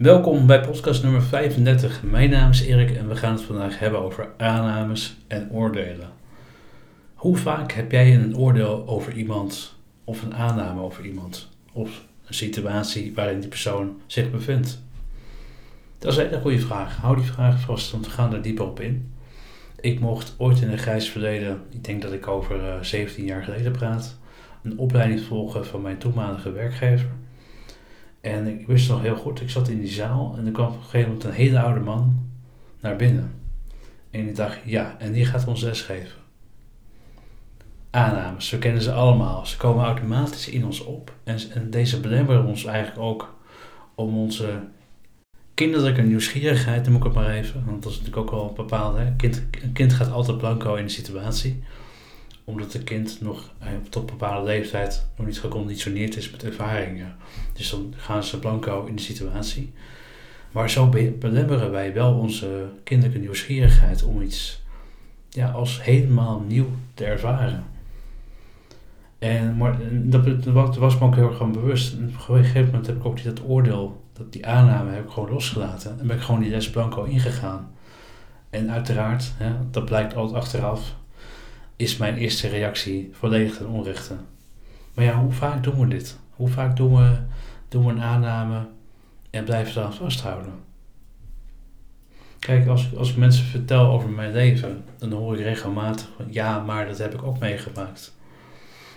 Welkom bij podcast nummer 35. Mijn naam is Erik en we gaan het vandaag hebben over aannames en oordelen. Hoe vaak heb jij een oordeel over iemand of een aanname over iemand of een situatie waarin die persoon zich bevindt? Dat is een hele goede vraag. Hou die vraag vast, want we gaan er dieper op in. Ik mocht ooit in een grijs verleden, ik denk dat ik over 17 jaar geleden praat, een opleiding volgen van mijn toenmalige werkgever. En ik wist nog heel goed, ik zat in die zaal en er kwam op een gegeven moment een hele oude man naar binnen. En ik dacht, ja, en die gaat ons les geven. Aannames, we kennen ze allemaal. Ze komen automatisch in ons op. En, deze belemmeren ons eigenlijk ook om onze kinderlijke nieuwsgierigheid, noem ik het maar even. Want dat is natuurlijk ook wel bepaald. Hè? Kind, een kind gaat altijd blanco in de situatie omdat het kind nog eh, tot bepaalde leeftijd nog niet geconditioneerd is met ervaringen. Dus dan gaan ze blanco in de situatie. Maar zo belemmeren wij wel onze kinderlijke nieuwsgierigheid om iets ja, als helemaal nieuw te ervaren. En maar dat, was me ook heel erg gewoon bewust. Op een gegeven moment heb ik ook dat oordeel, dat die aanname heb ik gewoon losgelaten. En ben ik gewoon die les blanco ingegaan. En uiteraard, hè, dat blijkt altijd achteraf, is mijn eerste reactie volledig ten onrechte. Maar ja, hoe vaak doen we dit? Hoe vaak doen we, doen we een aanname en blijven dan vasthouden? Kijk, als, als ik mensen vertel over mijn leven, dan hoor ik regelmatig van ja, maar dat heb ik ook meegemaakt.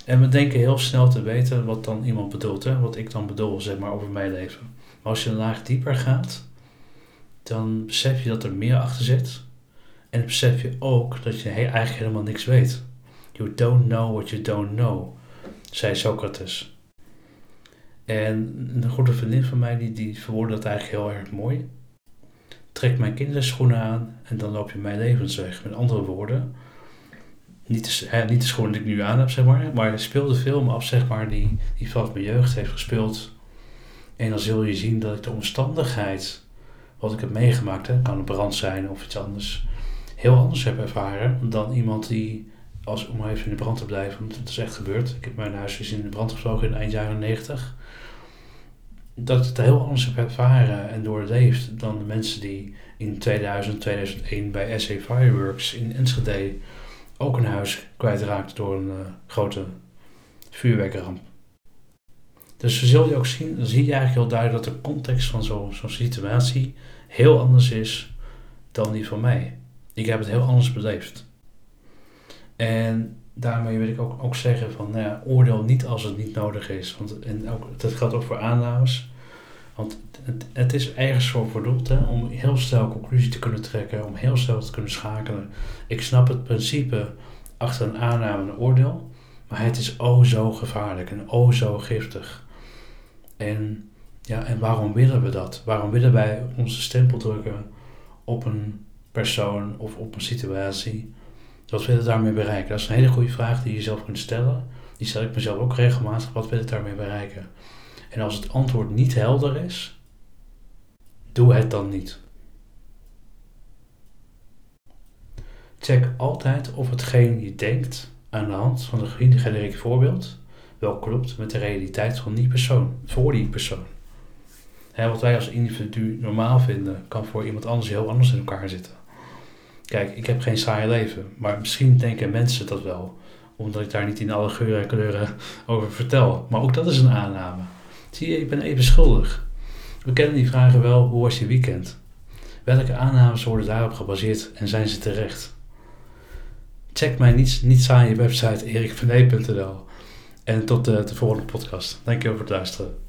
En we denken heel snel te weten wat dan iemand bedoelt, hè? wat ik dan bedoel, zeg maar, over mijn leven. Maar als je een laag dieper gaat, dan besef je dat er meer achter zit. En besef je ook dat je eigenlijk helemaal niks weet. You don't know what you don't know, zei Socrates. En een goede vriendin van mij, die, die verwoordde dat eigenlijk heel erg mooi. Trek mijn kinderen schoenen aan en dan loop je mijn levensweg. Met andere woorden, niet de, niet de schoenen die ik nu aan heb, zeg maar, maar speel de film af, zeg maar, die, die vanaf mijn jeugd heeft gespeeld. En dan zul je zien dat ik de omstandigheid, wat ik heb meegemaakt, hè, kan een brand zijn of iets anders, heel anders heb ervaren dan iemand die, als, om even in de brand te blijven, want het is echt gebeurd. Ik heb mijn huis dus in de brand gevlogen in eind jaren 90. Dat ik het heel anders heb ervaren en doorleefd dan de mensen die in 2000, 2001 bij SA Fireworks in Enschede ook een huis kwijtraakten door een uh, grote vuurwerkramp. Dus zul je ook zien, dan zie je eigenlijk heel duidelijk dat de context van zo'n situatie heel anders is dan die van mij. Ik heb het heel anders beleefd. En daarmee wil ik ook, ook zeggen van, nou ja, oordeel niet als het niet nodig is. Want, en ook, dat geldt ook voor aannames. Want het, het is ergens voor bedoeld hè, om heel snel conclusie te kunnen trekken, om heel snel te kunnen schakelen. Ik snap het principe achter een aanname en een oordeel, maar het is o zo gevaarlijk en o zo giftig. En, ja, en waarom willen we dat? Waarom willen wij onze stempel drukken op een persoon of op een situatie. Wat wil je daarmee bereiken? Dat is een hele goede vraag die je jezelf kunt stellen. Die stel ik mezelf ook regelmatig. Wat wil ik daarmee bereiken? En als het antwoord niet helder is, doe het dan niet. Check altijd of hetgeen je denkt aan de hand van een generiek voorbeeld wel klopt met de realiteit van die persoon, voor die persoon. wat wij als individu normaal vinden, kan voor iemand anders heel anders in elkaar zitten. Kijk, ik heb geen saai leven, maar misschien denken mensen dat wel, omdat ik daar niet in alle geuren en kleuren over vertel. Maar ook dat is een aanname. Zie je, ik ben even schuldig. We kennen die vragen wel, hoe was je weekend? Welke aannames worden daarop gebaseerd en zijn ze terecht? Check mijn niet, niet saaie website erikvernee.nl en tot de, de volgende podcast. Dankjewel voor het luisteren.